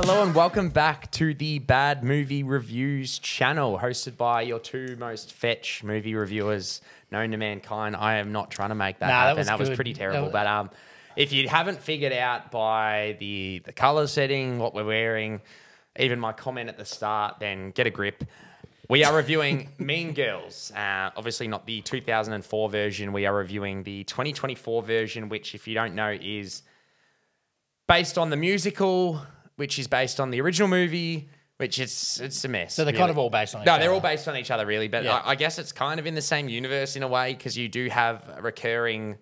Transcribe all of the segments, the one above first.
Hello and welcome back to the Bad Movie Reviews channel, hosted by your two most fetch movie reviewers known to mankind. I am not trying to make that Nah, that happen. was That was, pretty That terrible. was- But um, if you haven't figured out by the the color setting, what we're wearing, even my comment at the start, then get a grip. We are reviewing Mean Girls. Uh, obviously, not the 2004 version. We are reviewing the 2024 version, which, if you don't know, is based on the musical, which is based on the original movie, which is it's a mess. So they're kind of all based on each no, they're other. all based on each other, really. But Yeah. I, I guess it's kind of in the same universe in a way because you do have a recurring.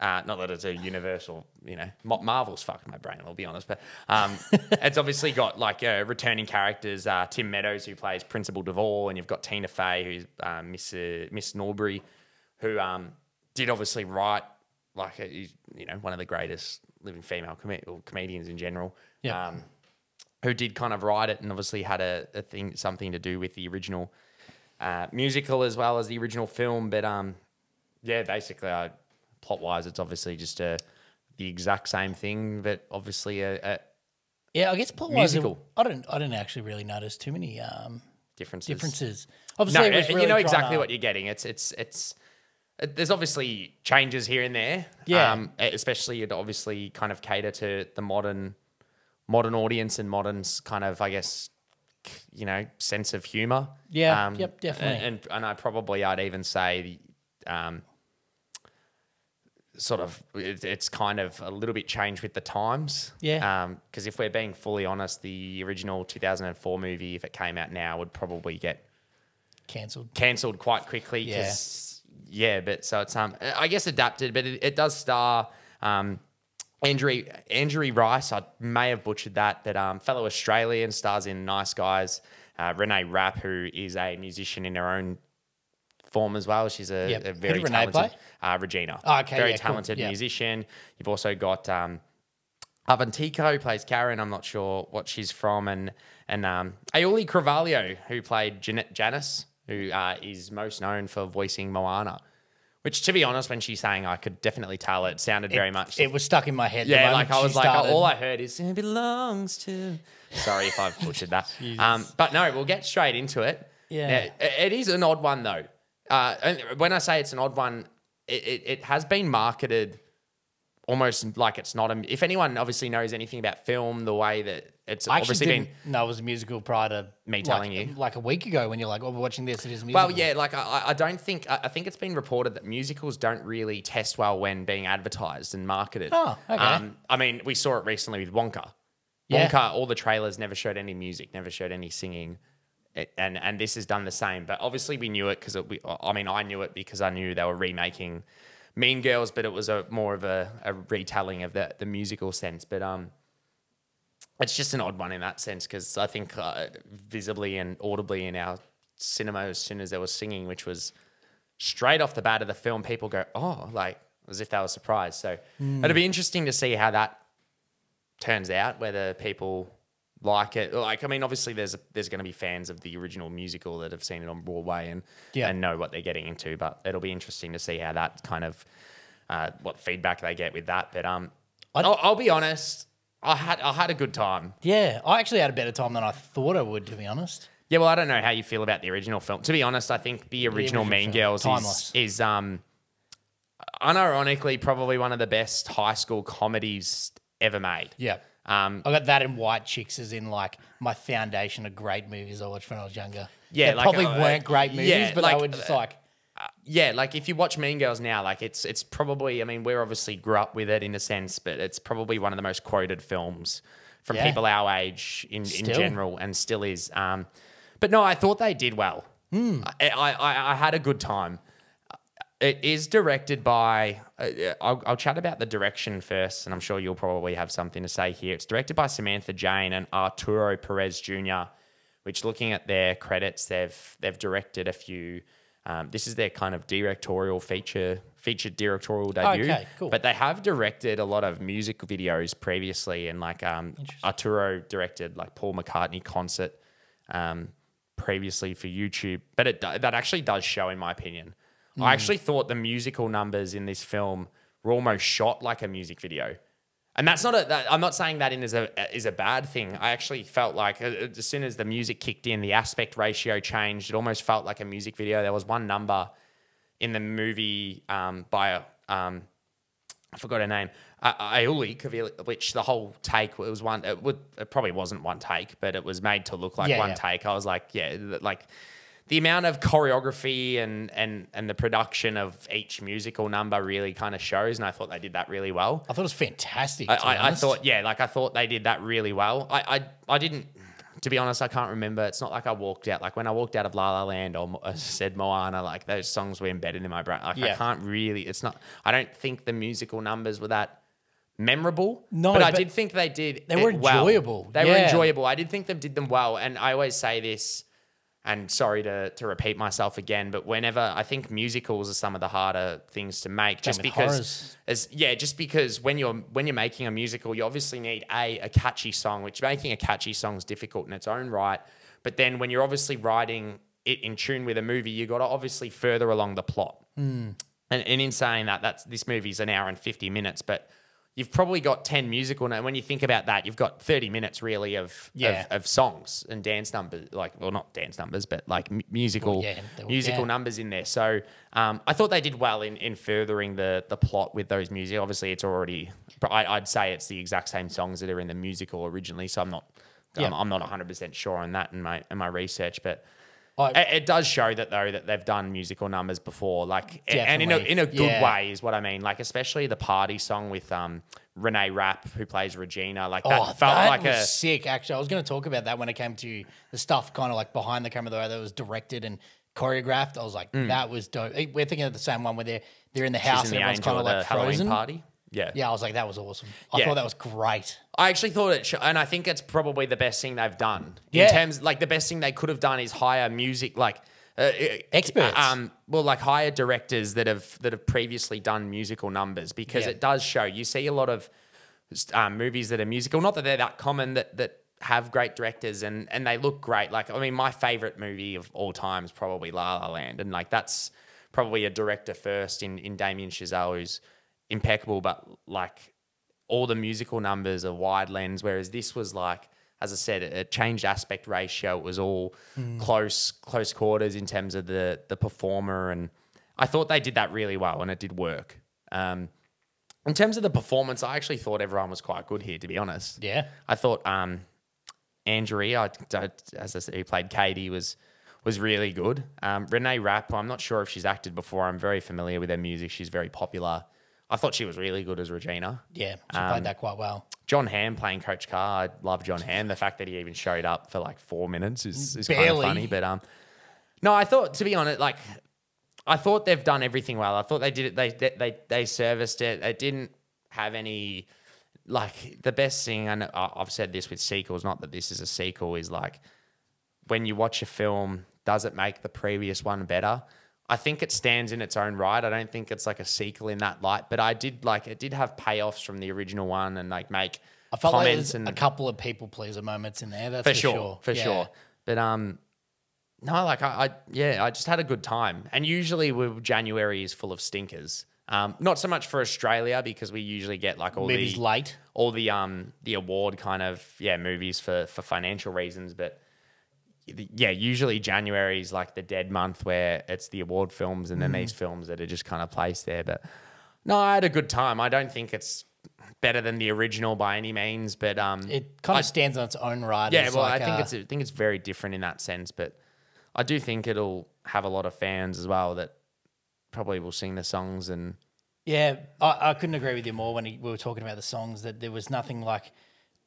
Uh, not that it's a universal, you know, Marvel's fucked my brain. I'll be honest, but um, it's obviously got like uh, returning characters. Uh, Tim Meadows, who plays Principal Duvall, and you've got Tina Fey, who's um, Miss uh, Miss Norbury, who um, did obviously write like a, you know one of the greatest living female com- or comedians in general. Yeah. Um, who did kind of write it and obviously had a, a thing something to do with the original uh, musical as well as the original film. But um, yeah, basically, uh, plot wise, it's obviously just a the exact same thing, but obviously a, a Yeah, I guess plot wise, I don't, I didn't actually really notice too many um, differences. differences. No, Obviously, it was uh, really you know exactly to- what you're getting. It's it's it's. There's obviously changes here and there. Yeah. Um, especially it obviously kind of cater to the modern, modern audience and modern kind of I guess, you know, sense of humor. Yeah, yep, definitely. And and I probably I'd even say, the, um, sort of it, it's kind of a little bit changed with the times. Yeah. Because if we're being fully honest, the original 2004 movie, if it came out now, would probably get cancelled. cancelled quite quickly. 'cause- yeah. But so it's um I guess adapted, but it, it does star um Andrew Andrew Rice. I may have butchered that, but um fellow Australian stars in Nice Guys. Uh, Renee Rapp, who is a musician in her own form as well. She's a, Yep. a very Renee talented uh, Regina. Oh, okay, very yeah, cool. talented Yeah. musician. You've also got um, Avantika who plays Karen. I'm not sure what she's from, and and um, Auliʻi Cravalho who played Jan- Janis, who uh, is most known for voicing Moana. Which, to be honest, when she sang, I could definitely tell it sounded very much. It was stuck in my head. the yeah, moment like I she was like, started. all I heard is "It belongs to." Sorry if I've butchered that. um, but no, we'll get straight into it. Yeah. Now, it- it is an odd one though. Uh, and when I say it's an odd one, it, it, it has been marketed almost like it's not a. If anyone obviously knows anything about film, the way that it's I obviously been. know it was a musical prior to Me like- telling you. like a week ago when you're like, "Oh, we're watching this. It is a musical." Well, yeah, like I, I- don't think I I think it's been reported that musicals don't really test well when being advertised and marketed. Oh, okay. Um, I mean, we saw it recently with Wonka. Yeah. Wonka, all the trailers never showed any music, never showed any singing, It- and and this has done the same. But obviously, we knew it because we. I mean, I knew it because I knew they were remaking Mean Girls, but it was a more of a, a retelling of the the musical sense. But um, it's just an odd one in that sense because I think uh, visibly and audibly in our cinema, as soon as there was singing, which was straight off the bat of the film, people go, "Oh," like as if they were surprised. So it'll be interesting to see how that turns out. Whether people like it, like I mean, obviously there's there's going to be fans of the original musical that have seen it on Broadway and Yeah. and know what they're getting into. But it'll be interesting to see how that kind of uh, what feedback they get with that. But um, I'll, I'll be honest. I had I had a good time. yeah, I actually had a better time than I thought I would, to be honest. Yeah, well, I don't know how you feel about the original film. To be honest, I think the original, original Mean Girls timeless. is, is um, unironically probably one of the best high school comedies ever made. Yeah. Um, I got that and White Chicks as in like my foundation of great movies I watched when I was younger. Yeah, They like, probably uh, weren't great movies, yeah, but like, they were just uh, like, yeah, like if you watch Mean Girls now, like it's it's probably I mean we're obviously grew up with it in a sense, but it's probably one of the most quoted films from Yeah. people our age in, in general, and still is. Um, but no, I thought they did well. Hmm. I, I I I had a good time. It is directed by. Uh, I'll, I'll chat about the direction first, and I'm sure you'll probably have something to say here. It's directed by Samantha Jayne and Arturo Perez Jr., which, looking at their credits, they've they've directed a few. Um, this is their kind of directorial feature, featured directorial debut. Okay, cool. But they have directed a lot of music videos previously, and like um, Arturo directed like Paul McCartney concert um, previously for YouTube. But it that actually does show, in my opinion. I actually thought the musical numbers in this film were almost shot like a music video. And that's not a. That, I'm not saying that in is a is a bad thing. I actually felt like uh, as soon as the music kicked in, the aspect ratio changed. It almost felt like a music video. There was one number in the movie um, by um, I forgot her name, uh, Aiuli, Kavili- which the whole take it was one. It, would, it probably wasn't one take, but it was made to look like Yeah, one yeah. take. I was like, yeah, like the amount of choreography and and and the production of each musical number really kind of shows, and I thought they did that really well. I thought it was fantastic. I, I, I thought, yeah, like I thought they did that really well. I, I, I didn't, to be honest, I can't remember. It's not like I walked out, like when I walked out of La La Land or uh, said Moana, like those songs were embedded in my brain. Like I can't really, it's not, I don't think the musical numbers were that memorable. No, but I did think they did. they were it well. enjoyable. They were enjoyable. I did think they did them well. And I always say this, and sorry to, to repeat myself again, but whenever I think musicals are some of the harder things to make, just because as yeah, just because when you're when you're making a musical, you obviously need a a catchy song, which making a catchy song is difficult in its own right. But then when you're obviously writing it in tune with a movie, you got to obviously further along the plot. Hmm. And, and in saying that, that's this movie's an hour and fifty minutes, but you've probably got ten musical. And when you think about that, you've got thirty minutes really of Yeah. of, of songs and dance numbers, like well, not dance numbers, but like musical Well, yeah, were- musical yeah. numbers in there. So um, I thought they did well in, in furthering the the plot with those music. Obviously, it's already. I, I'd say it's the exact same songs that are in the musical originally. So I'm not. I'm, I'm not 100 percent sure on that in my in my research, but. I- It, it does show that though that they've done musical numbers before, like and in a in a good Yeah. way is what I mean. Like especially the party song with um Renee Rapp who plays Regina. Like that Oh, felt that like was a sick. Actually, I was going to talk about that when it came to the stuff kind of like behind the camera, the way that was directed and choreographed. I was like, that was dope. We're thinking of the same one where they're they're in the house Mm. in and the everyone's kind of like the Halloween frozen. party. Yeah, Yeah, I was like, that was awesome. I Yeah. thought that was great. I actually thought it, sh- and I think it's probably the best thing they've done. Yeah. In terms, like the best thing they could have done is hire music, like uh, Experts. Um, well, like hire directors that have that have previously done musical numbers because Yeah. it does show. You see a lot of um, movies that are musical, not that they're that common that that have great directors and and they look great. Like I mean, my favorite movie of all time is probably La La Land, and like that's probably a director first in in Damien Chazelle who's impeccable, but like all the musical numbers are wide lens, whereas this was like, as I said, it, it changed aspect ratio. It was all close close quarters in terms of the the performer, and I thought they did that really well, and it did work. Um, in terms of the performance, I actually thought everyone was quite good here, to be honest. Yeah. I thought um, Andrea, I, I- as I said, who played Cady, was was really good. Um, Renee Rapp, I'm not sure if she's acted before. I'm very familiar with her music. She's very popular. I thought she was really good as Regina. Yeah, she Um, played that quite well. Jon Hamm playing Coach Carr. I love Jon Hamm. The fact that he even showed up for like four minutes is, is kind of funny. But um, no, I thought to be honest, like I thought they've done everything well. I thought they did it. They they they, they serviced it. It didn't have any like the best thing. And I- I've said this with sequels. Not that this is a sequel. Is like when you watch a film, does it make the previous one better? I think it stands in its own right. I don't think it's like a sequel in that light, but I did like it did have payoffs from the original one and like make I felt like comments there's and a couple of people pleaser moments in there. That's for, for, sure, for Yeah. sure. But um, no, like I, I, yeah, I just had a good time. And usually, we January is full of stinkers. Um, not so much for Australia because we usually get like all Movies the late. all the um the award kind of yeah movies for for financial reasons, but yeah, usually January is like the dead month where it's the award films and then Mm. these films that are just kind of placed there. But no, I had a good time. I don't think it's better than the original by any means, but um, It kind I- of stands on its own right. yeah, well, like, I think uh, it's I think it's very different in that sense, but I do think it'll have a lot of fans as well that probably will sing the songs and Yeah, I, I couldn't agree with you more when he, we were talking about the songs. That there was nothing like,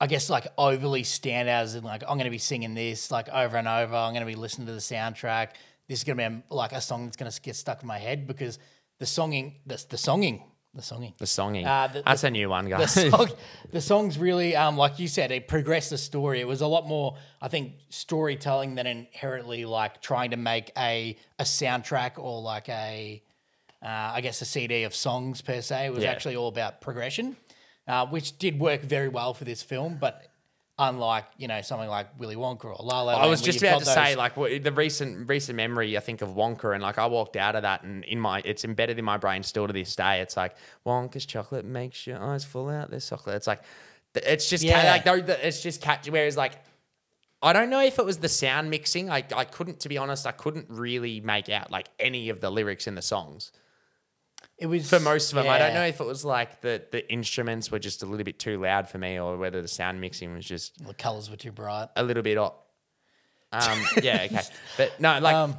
I guess, like overly standout as in like I'm going to be singing this like over and over. I'm going to be listening to the soundtrack. This is going to be like a song that's going to get stuck in my head because the songing, the, the songing, the songing, the songing. Uh, the- That's a new one, the guys. song, the songs really, um, like you said, it progressed the story. It was a lot more, I think, storytelling than inherently like trying to make a a soundtrack or like a, uh, I guess, a CD of songs per se. It was Yeah. actually all about progression, uh, which did work very well for this film. But Unlike you know something like Willy Wonka or La La I was just about to say, like what, the recent recent memory. I think of Wonka, and like I walked out of that, and in my it's embedded in my brain still to this day. It's like Wonka's chocolate makes your eyes full out. There's chocolate. It's like it's just ca- Yeah. like though it's just catchy. Whereas like I don't know if it was the sound mixing. I I couldn't, to be honest, I couldn't really make out like any of the lyrics in the songs it was for most of them. I don't know if it was like the the instruments were just a little bit too loud for me, or whether the sound mixing was just the colors were too bright. a little bit off. Um, yeah, okay, but no, like, Um,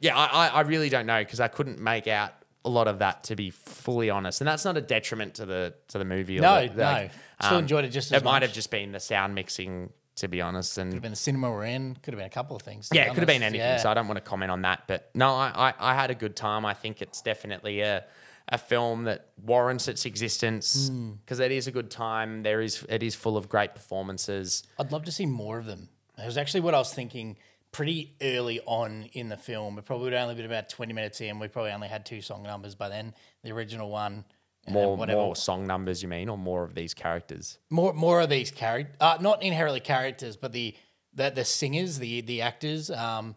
yeah, I, I- I really don't know because I couldn't make out a lot of that to be fully honest, and that's not a detriment to the to the movie. or No, the- like, no. Still enjoyed it just as It might have just been the sound mixing, to be honest, and Could have been the cinema we're in. Could have been a couple of things. yeah, it could have been anything. Yeah. So I don't want to comment on that. But no, I, I, I had a good time. I think it's definitely a a film that warrants its existence Hmm. because it is a good time. There is it is full of great performances. I'd love to see more of them. It was actually what I was thinking pretty early on in the film. It probably would only been about 20 minutes in. We probably only had two song numbers by then. The original one. More whatever. more song numbers, you mean, or more of these characters? more more of these characters, uh, not inherently characters, but the the, the singers, the the actors, um,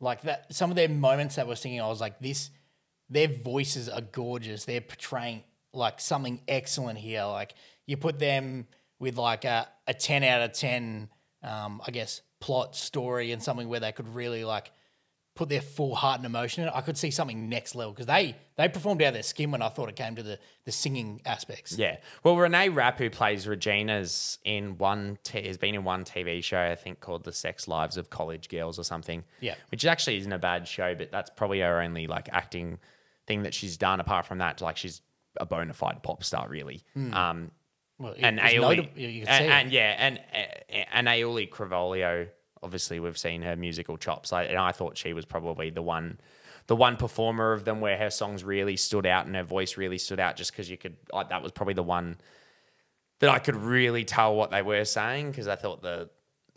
like that. Some of their moments that we're singing, I was like, this. Their voices are gorgeous. They're portraying like something excellent here. Like you put them with like a, a ten out of ten, um, I guess, plot story and something where they could really like put their full heart and emotion in it. I could see something next level because they they performed out of their skin when I thought it came to the the singing aspects. Yeah. Well, Renee Rapp, who plays Regina's in one, t- has been in one TV show, I think called The Sex Lives of College Girls or something. Yeah. Which actually isn't a bad show, but that's probably her only like acting thing that she's done. Apart from that, like she's a bona fide pop star, really. Um, Well, and Aioli, notable- and, and yeah, and and Aioli Crivolio. Obviously, we've seen her musical chops, like, and I thought she was probably the one, the one performer of them where her songs really stood out and her voice really stood out, just because you could. Like, that was probably the one that I could really tell what they were saying because I thought the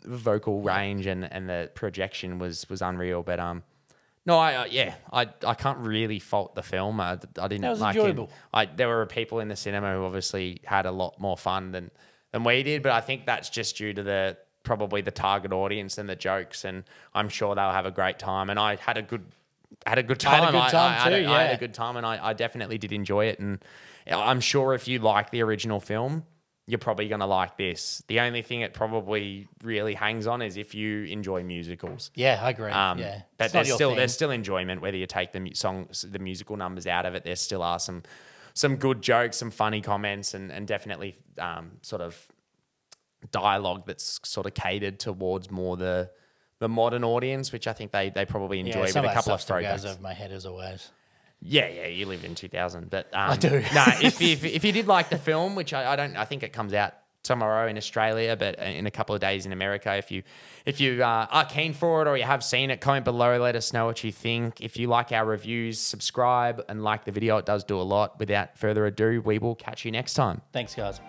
vocal range and, and the projection was was unreal. But um, no, I uh, yeah, I I can't really fault the film. I, I didn't That was like it. enjoyable. I there were people in the cinema who obviously had a lot more fun than than we did, but I think that's just due to the probably the target audience and the jokes, and I'm sure they'll have a great time. And I had a good had a good I had a good time had a- too, I had yeah. a good time, and I, I definitely did enjoy it. And I'm sure if you like the original film, you're probably going to like this. The only thing it probably really hangs on is if you enjoy musicals. Yeah, I agree. Um, yeah, but It's there's still thing. there's still enjoyment whether you take the mu- songs, the musical numbers out of it. There still are some some good jokes, some funny comments, and and definitely um, sort of dialogue that's sort of catered towards more the the modern audience, which I think they they probably enjoy yeah, with a couple of stuff goes throwbacks. over my head as always. Yeah, yeah, you live in 2000, but um, I do. no, if, if if you did like the film, which I, I don't, I think it comes out tomorrow in Australia, but in a couple of days in America. If you if you uh, are keen for it or you have seen it, comment below. Let us know what you think. If you like our reviews, subscribe and like the video. It does do a lot. Without further ado, we will catch you next time. Thanks, guys.